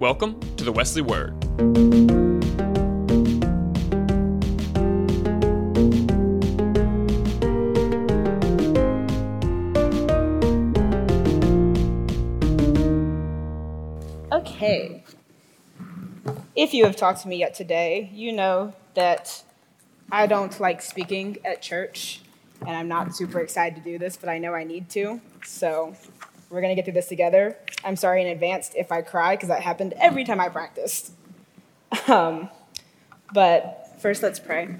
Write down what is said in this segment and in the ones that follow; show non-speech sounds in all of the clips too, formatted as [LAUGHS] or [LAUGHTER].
Welcome to the Wesley Word. Okay. If you have talked to me yet today, you know that I don't like speaking at church, and I'm not super excited to do this, but I know I need to. So we're going to get through this together. I'm sorry in advance if I cry, because that happened every time I practiced. [LAUGHS] Um, but first, let's pray.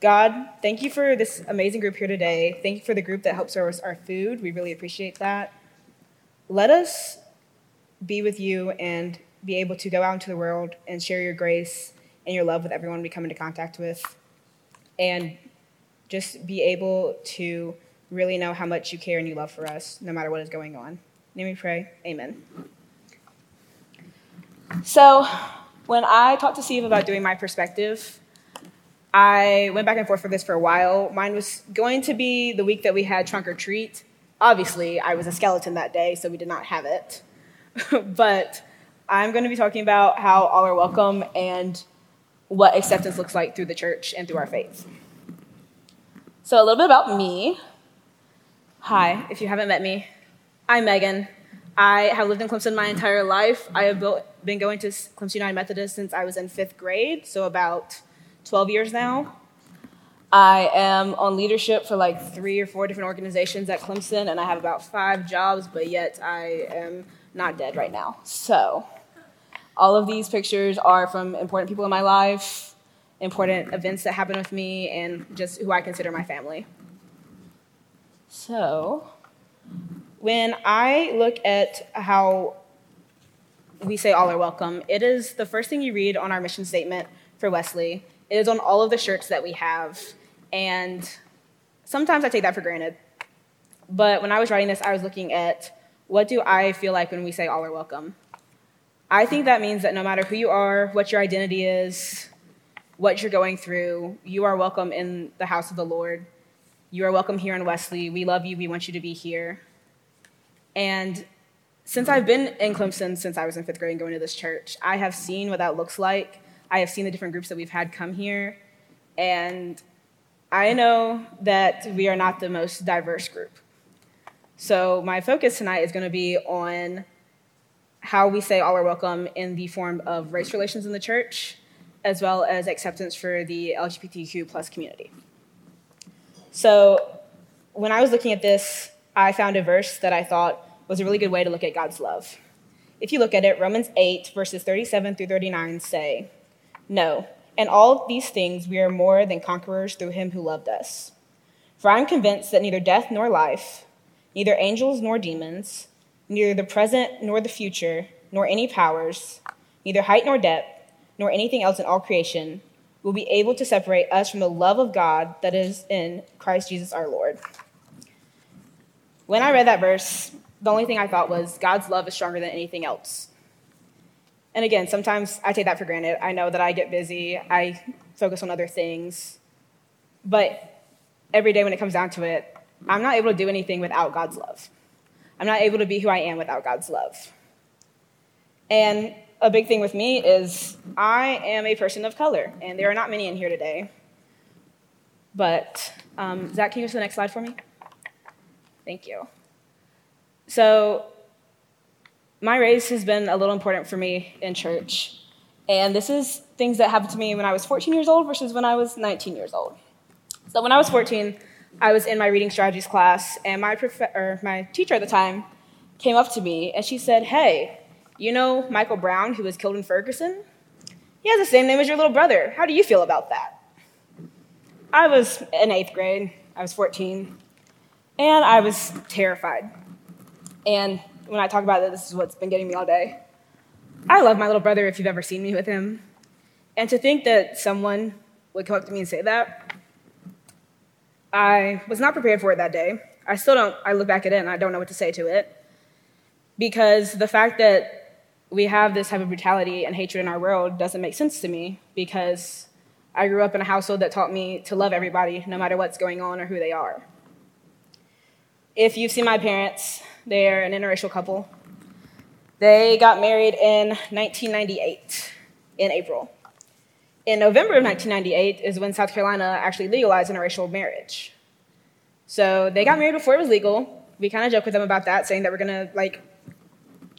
God, thank you for this amazing group here today. Thank you for the group that helps serve us our food. We really appreciate that. Let us be with you and be able to go out into the world and share your grace and your love with everyone we come into contact with. And just be able to really know how much you care and you love for us, no matter what is going on. Let me pray. Amen. So, when I talked to Steve about doing my perspective, I went back and forth for this for a while. Mine was going to be the week that we had trunk or treat. Obviously, I was a skeleton that day, so we did not have it. [LAUGHS] but I'm going to be talking about how all are welcome and what acceptance looks like through the church and through our faith. So, a little bit about me. Hi, if you haven't met me, I'm Megan. I have lived in Clemson my entire life. I have been going to Clemson United Methodist since I was in fifth grade, so about 12 years now. I am on leadership for like three or four different organizations at Clemson, and I have about five jobs, but yet I am not dead right now. So, all of these pictures are from important people in my life, important events that happen with me, and just who I consider my family. So, when I look at how we say all are welcome, it is the first thing you read on our mission statement for Wesley. It is on all of the shirts that we have. And sometimes I take that for granted. But when I was writing this, I was looking at what do I feel like when we say all are welcome? I think that means that no matter who you are, what your identity is, what you're going through, you are welcome in the house of the Lord. You are welcome here in Wesley. We love you. We want you to be here. And since I've been in Clemson since I was in fifth grade and going to this church, I have seen what that looks like. I have seen the different groups that we've had come here. And I know that we are not the most diverse group. So, my focus tonight is going to be on how we say all are welcome in the form of race relations in the church, as well as acceptance for the LGBTQ plus community. So, when I was looking at this, I found a verse that I thought was a really good way to look at God's love. If you look at it, Romans 8, verses 37 through 39 say, No, in all these things we are more than conquerors through him who loved us. For I am convinced that neither death nor life, neither angels nor demons, neither the present nor the future, nor any powers, neither height nor depth, nor anything else in all creation will be able to separate us from the love of God that is in Christ Jesus our Lord. When I read that verse, the only thing I thought was God's love is stronger than anything else. And again, sometimes I take that for granted. I know that I get busy, I focus on other things. But every day when it comes down to it, I'm not able to do anything without God's love. I'm not able to be who I am without God's love. And a big thing with me is I am a person of color, and there are not many in here today. But, um, Zach, can you go to the next slide for me? Thank you. So, my race has been a little important for me in church. And this is things that happened to me when I was 14 years old versus when I was 19 years old. So, when I was 14, I was in my reading strategies class, and my, prof- my teacher at the time came up to me and she said, Hey, you know Michael Brown, who was killed in Ferguson? He has the same name as your little brother. How do you feel about that? I was in eighth grade, I was 14, and I was terrified. And when I talk about it, this is what's been getting me all day. I love my little brother if you've ever seen me with him. And to think that someone would come up to me and say that, I was not prepared for it that day. I still don't, I look back at it and I don't know what to say to it. Because the fact that we have this type of brutality and hatred in our world doesn't make sense to me because I grew up in a household that taught me to love everybody no matter what's going on or who they are. If you've seen my parents, they're an interracial couple. They got married in 1998 in April. In November of 1998 is when South Carolina actually legalized interracial marriage. So they got married before it was legal. We kind of joke with them about that, saying that we're gonna like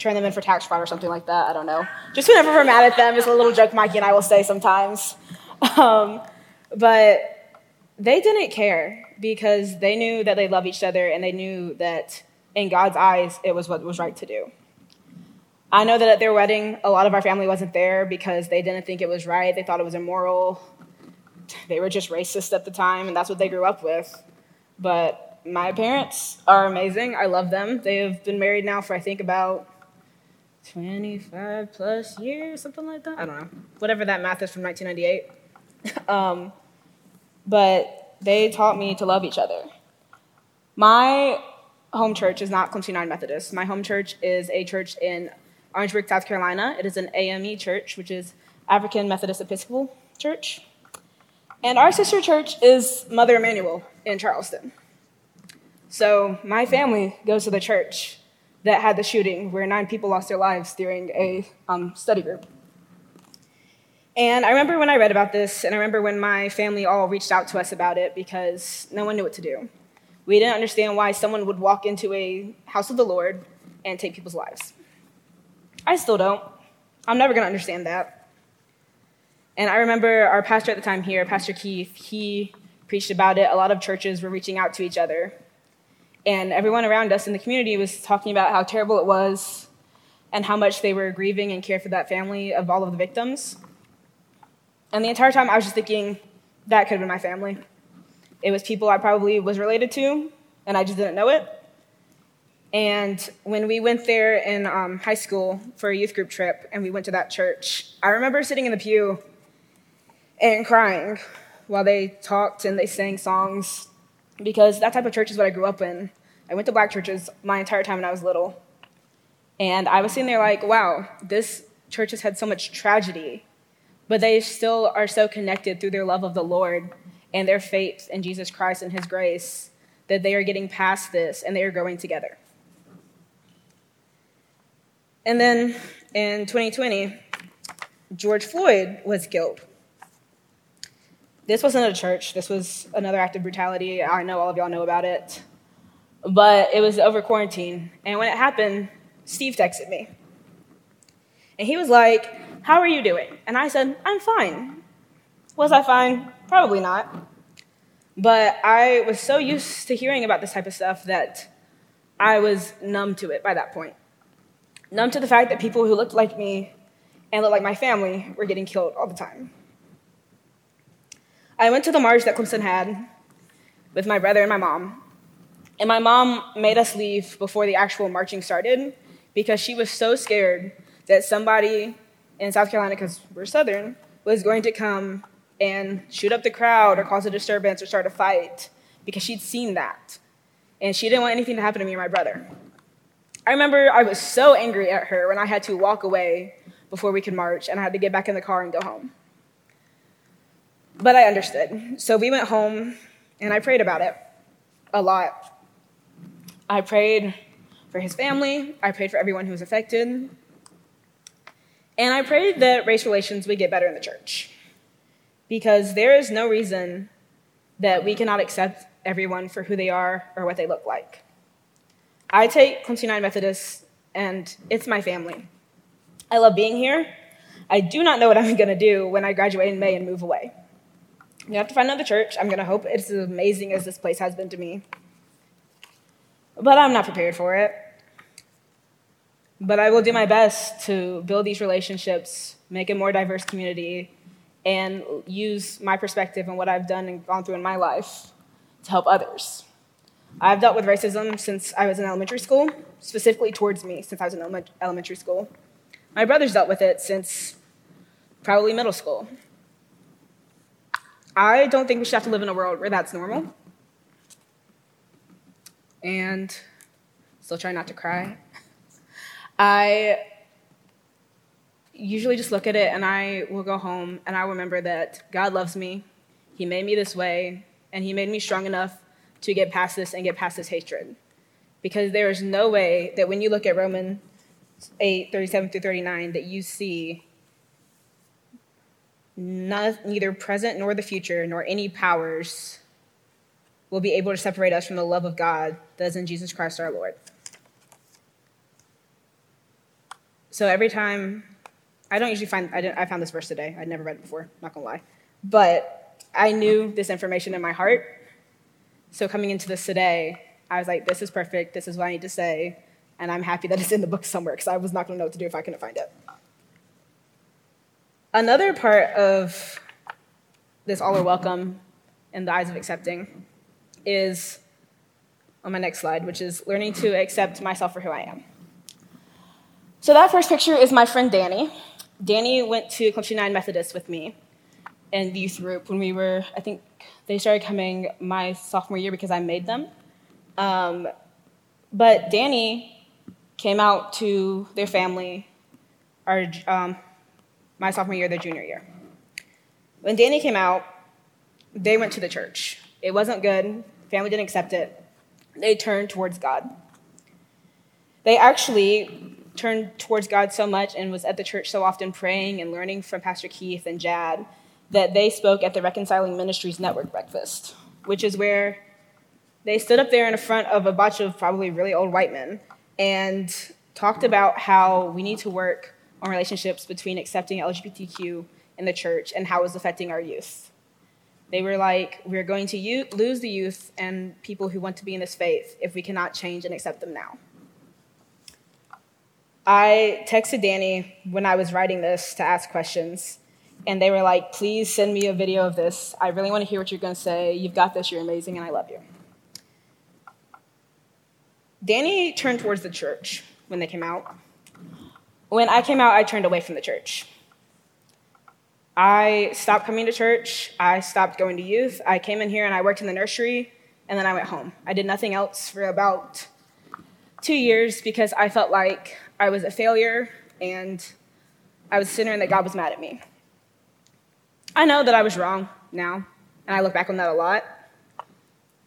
turn them in for tax fraud or something like that. I don't know. Just whenever we're mad at them, it's a little joke Mikey and I will say sometimes. Um, but they didn't care because they knew that they love each other and they knew that in God's eyes it was what was right to do. I know that at their wedding, a lot of our family wasn't there because they didn't think it was right. They thought it was immoral. They were just racist at the time, and that's what they grew up with. But my parents are amazing. I love them. They have been married now for, I think, about 25 plus years, something like that. I don't know. Whatever that math is from 1998. [LAUGHS] um, but they taught me to love each other. My home church is not Clemson United Methodist. My home church is a church in Orangeburg, South Carolina. It is an AME church, which is African Methodist Episcopal Church. And our sister church is Mother Emanuel in Charleston. So my family goes to the church that had the shooting where nine people lost their lives during a um, study group. And I remember when I read about this, and I remember when my family all reached out to us about it because no one knew what to do. We didn't understand why someone would walk into a house of the Lord and take people's lives. I still don't. I'm never going to understand that. And I remember our pastor at the time here, Pastor Keith, he preached about it. A lot of churches were reaching out to each other and everyone around us in the community was talking about how terrible it was and how much they were grieving and care for that family of all of the victims. And the entire time I was just thinking, that could have been my family. It was people I probably was related to, and I just didn't know it. And when we went there in um, high school for a youth group trip and we went to that church, I remember sitting in the pew and crying while they talked and they sang songs because that type of church is what I grew up in. I went to black churches my entire time when I was little. And I was sitting there like, wow, this church has had so much tragedy, but they still are so connected through their love of the Lord and their faith in Jesus Christ and His grace that they are getting past this and they are growing together. And then in 2020, George Floyd was killed this wasn't a church. This was another act of brutality. I know all of y'all know about it. But it was over quarantine. And when it happened, Steve texted me. And he was like, How are you doing? And I said, I'm fine. Was I fine? Probably not. But I was so used to hearing about this type of stuff that I was numb to it by that point. Numb to the fact that people who looked like me and looked like my family were getting killed all the time. I went to the march that Clemson had with my brother and my mom. And my mom made us leave before the actual marching started because she was so scared that somebody in South Carolina, because we're Southern, was going to come and shoot up the crowd or cause a disturbance or start a fight because she'd seen that. And she didn't want anything to happen to me or my brother. I remember I was so angry at her when I had to walk away before we could march and I had to get back in the car and go home. But I understood. So we went home and I prayed about it a lot. I prayed for his family, I prayed for everyone who was affected, and I prayed that race relations would get better in the church. Because there is no reason that we cannot accept everyone for who they are or what they look like. I take Clemson United Methodist, and it's my family. I love being here. I do not know what I'm [LAUGHS] going to do when I graduate in May and move away. You have to find another church. I'm going to hope it's as amazing as this place has been to me. But I'm not prepared for it. But I will do my best to build these relationships, make a more diverse community, and use my perspective and what I've done and gone through in my life to help others. I've dealt with racism since I was in elementary school, specifically towards me since I was in elementary school. My brother's dealt with it since probably middle school. I don't think we should have to live in a world where that's normal. And still try not to cry. I usually just look at it and I will go home and I remember that God loves me. He made me this way and He made me strong enough to get past this and get past this hatred. Because there is no way that when you look at Romans 8, 37 through 39, that you see neither present nor the future, nor any powers will be able to separate us from the love of God that is in Jesus Christ our Lord. So every time, I don't usually find, I, I found this verse today. I'd never read it before, not gonna lie. But I knew this information in my heart. So coming into this today, I was like, this is perfect. This is what I need to say. And I'm happy that it's in the book somewhere because I was not gonna know what to do if I couldn't find it. Another part of this all are welcome in the eyes of accepting is on my next slide, which is learning to accept myself for who I am. So that first picture is my friend Danny. Danny went to Clemson United Methodist with me and the youth group when we were, I think they started coming my sophomore year because I made them. Um, but Danny came out to their family, our um, my sophomore year, their junior year. When Danny came out, they went to the church. It wasn't good. Family didn't accept it. They turned towards God. They actually turned towards God so much and was at the church so often praying and learning from Pastor Keith and Jad that they spoke at the Reconciling Ministries Network breakfast, which is where they stood up there in front of a bunch of probably really old white men and talked about how we need to work on relationships between accepting LGBTQ in the church and how it was affecting our youth. They were like, we're going to u- lose the youth and people who want to be in this faith if we cannot change and accept them now. I texted Danny when I was writing this to ask questions, and they were like, please send me a video of this. I really want to hear what you're going to say. You've got this, you're amazing, and I love you. Danny turned towards the church when they came out. When I came out, I turned away from the church. I stopped coming to church. I stopped going to youth. I came in here and I worked in the nursery, and then I went home. I did nothing else for about two years because I felt like I was a failure and I was a sinner and that God was mad at me. I know that I was wrong now, and I look back on that a lot.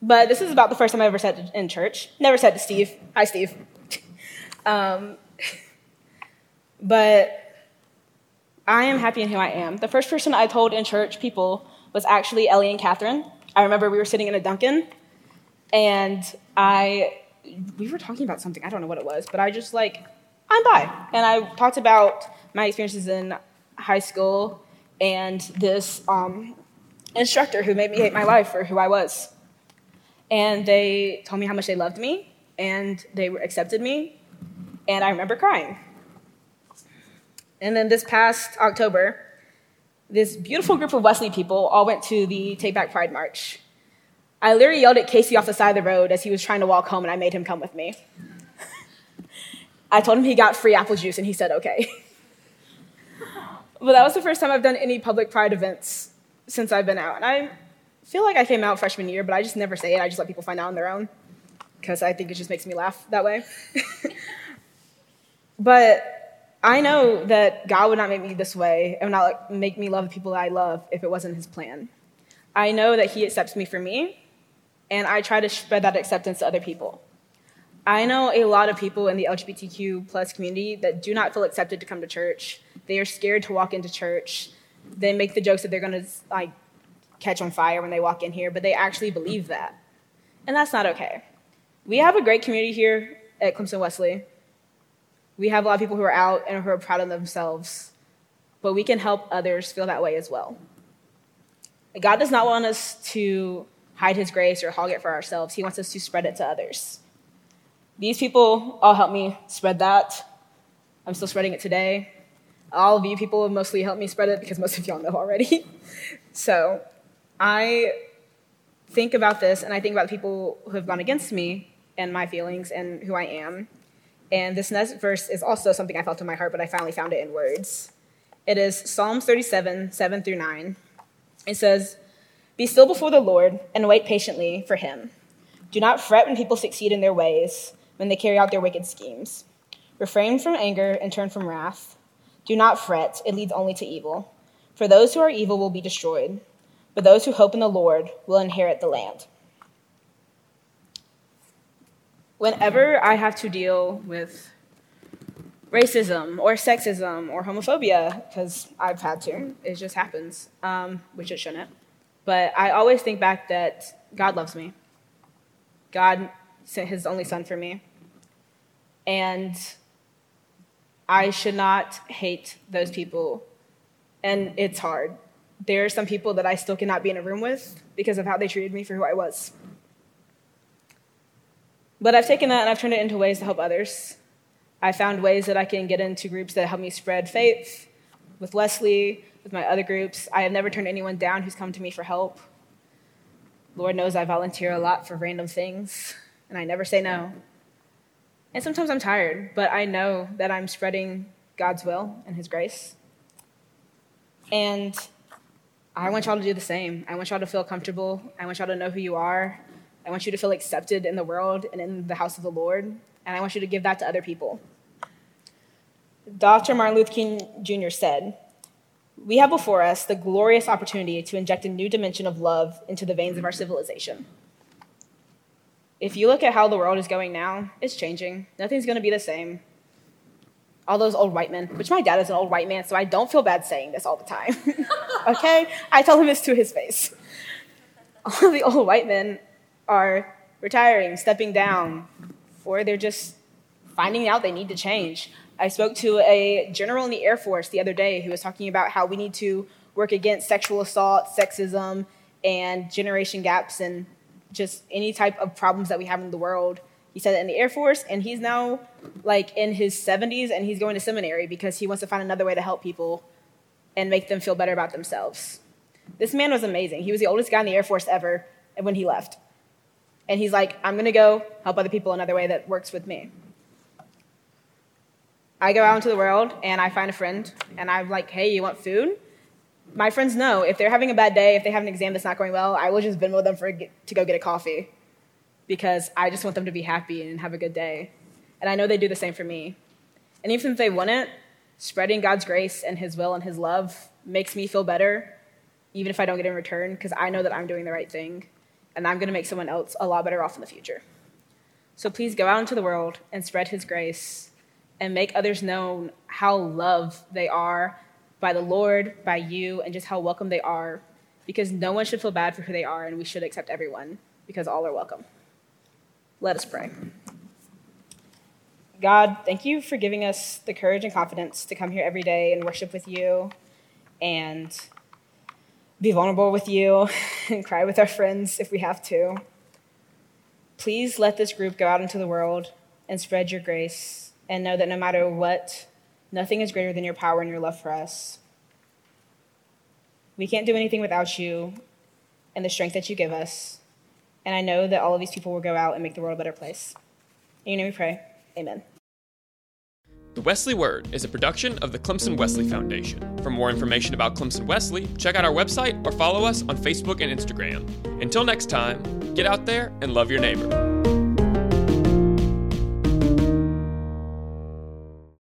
But this is about the first time I ever said in church. Never said to Steve. Hi, Steve. [LAUGHS] um, but I am happy in who I am. The first person I told in church people was actually Ellie and Catherine. I remember we were sitting in a Dunkin', and I we were talking about something. I don't know what it was, but I just like I'm bi, and I talked about my experiences in high school and this um, instructor who made me hate my life for who I was. And they told me how much they loved me, and they accepted me, and I remember crying. And then this past October, this beautiful group of Wesley people all went to the Take Back Pride March. I literally yelled at Casey off the side of the road as he was trying to walk home, and I made him come with me. I told him he got free apple juice, and he said okay. but that was the first time I've done any public pride events since I've been out. And I feel like I came out freshman year, but I just never say it. I just let people find out on their own because I think it just makes me laugh that way. [LAUGHS] but I know that God would not make me this way and would not make me love the people that I love if it wasn't His plan. I know that He accepts me for me, and I try to spread that acceptance to other people. I know a lot of people in the LGBTQ plus community that do not feel accepted to come to church. They are scared to walk into church. They make the jokes that they're going to like catch on fire when they walk in here, but they actually believe that. And that's not okay. We have a great community here at Clemson Wesley. We have a lot of people who are out and who are proud of themselves, but we can help others feel that way as well. God does not want us to hide his grace or hog it for ourselves. He wants us to spread it to others. These people all helped me spread that. I'm still spreading it today. All of you people have mostly helped me spread it because most of y'all know already. [LAUGHS] so I think about this and I think about the people who have gone against me and my feelings and who I am. And this next verse is also something I felt in my heart, but I finally found it in words. It is Psalms 37, 7 through 9. It says, Be still before the Lord and wait patiently for him. Do not fret when people succeed in their ways, when they carry out their wicked schemes. Refrain from anger and turn from wrath. Do not fret, it leads only to evil. For those who are evil will be destroyed, but those who hope in the Lord will inherit the land. Whenever I have to deal with racism or sexism or homophobia, because I've had to. It just happens, um, which it shouldn't. But I always think back that God loves me. God sent his only son for me. And I should not hate those people. And it's hard. There are some people that I still cannot be in a room with because of how they treated me for who I was. But I've taken that and I've turned it into ways to help others. I found ways that I can get into groups that help me spread faith with Wesley, with my other groups. I have never turned anyone down who's come to me for help. Lord knows I volunteer a lot for random things, and I never say no. And sometimes I'm tired, but I know that I'm spreading God's will and His grace. And I want y'all to do the same. I want y'all to feel comfortable. I want y'all to know who you are. I want you to feel accepted in the world and in the house of the Lord. And I want you to give that to other people. Dr. Martin Luther King Jr. said, We have before us the glorious opportunity to inject a new dimension of love into the veins of our civilization. If you look at how the world is going now, it's changing. Nothing's going to be the same. All those old white men, which my dad is an old white man, so I don't feel bad saying this all the time. [LAUGHS] okay? I tell him this to his face. [LAUGHS] All the old white men are retiring, stepping down, or they're just finding out they need to change. I spoke to a general in the Air Force the other day who was talking about how we need to work against sexual assault, sexism, and generation gaps and just any type of problems that we have in the world. He said that in the Air Force, and he's now like in his 70s and he's going to seminary because he wants to find another way to help people and make them feel better about themselves. This man was amazing. He was the oldest guy in the Air Force ever when he left. And he's like, I'm going to go help other people another way that works with me. I go out into the world and I find a friend and I'm like, hey, you want food? My friends know if they're having a bad day, if they have an exam that's not going well, I will just Venmo them for, to go get a coffee because I just want them to be happy and have a good day. And I know they do the same for me. And even if they wouldn't, spreading God's grace and His will and His love makes me feel better, even if I don't get in return, because I know that I'm doing the right thing and I'm going to make someone else a lot better off in the future. So please go out into the world and spread His grace and make others know how loved they are by the Lord, by you, and just how welcome they are, because no one should feel bad for who they are, and we should accept everyone because all are welcome. Let us pray. God, thank you for giving us the courage and confidence to come here every day and worship with you and be vulnerable with you [LAUGHS] and cry with our friends if we have to. Please let this group go out into the world and spread your grace and know that no matter what, nothing is greater than your power and your love for us. We can't do anything without you and the strength that you give us. And I know that all of these people will go out and make the world a better place. In your name we pray. Amen. The Wesley Word is a production of the Clemson Wesley Foundation. For more information about Clemson Wesley, check out our website or follow us on Facebook and Instagram. Until next time, get out there and love your neighbor.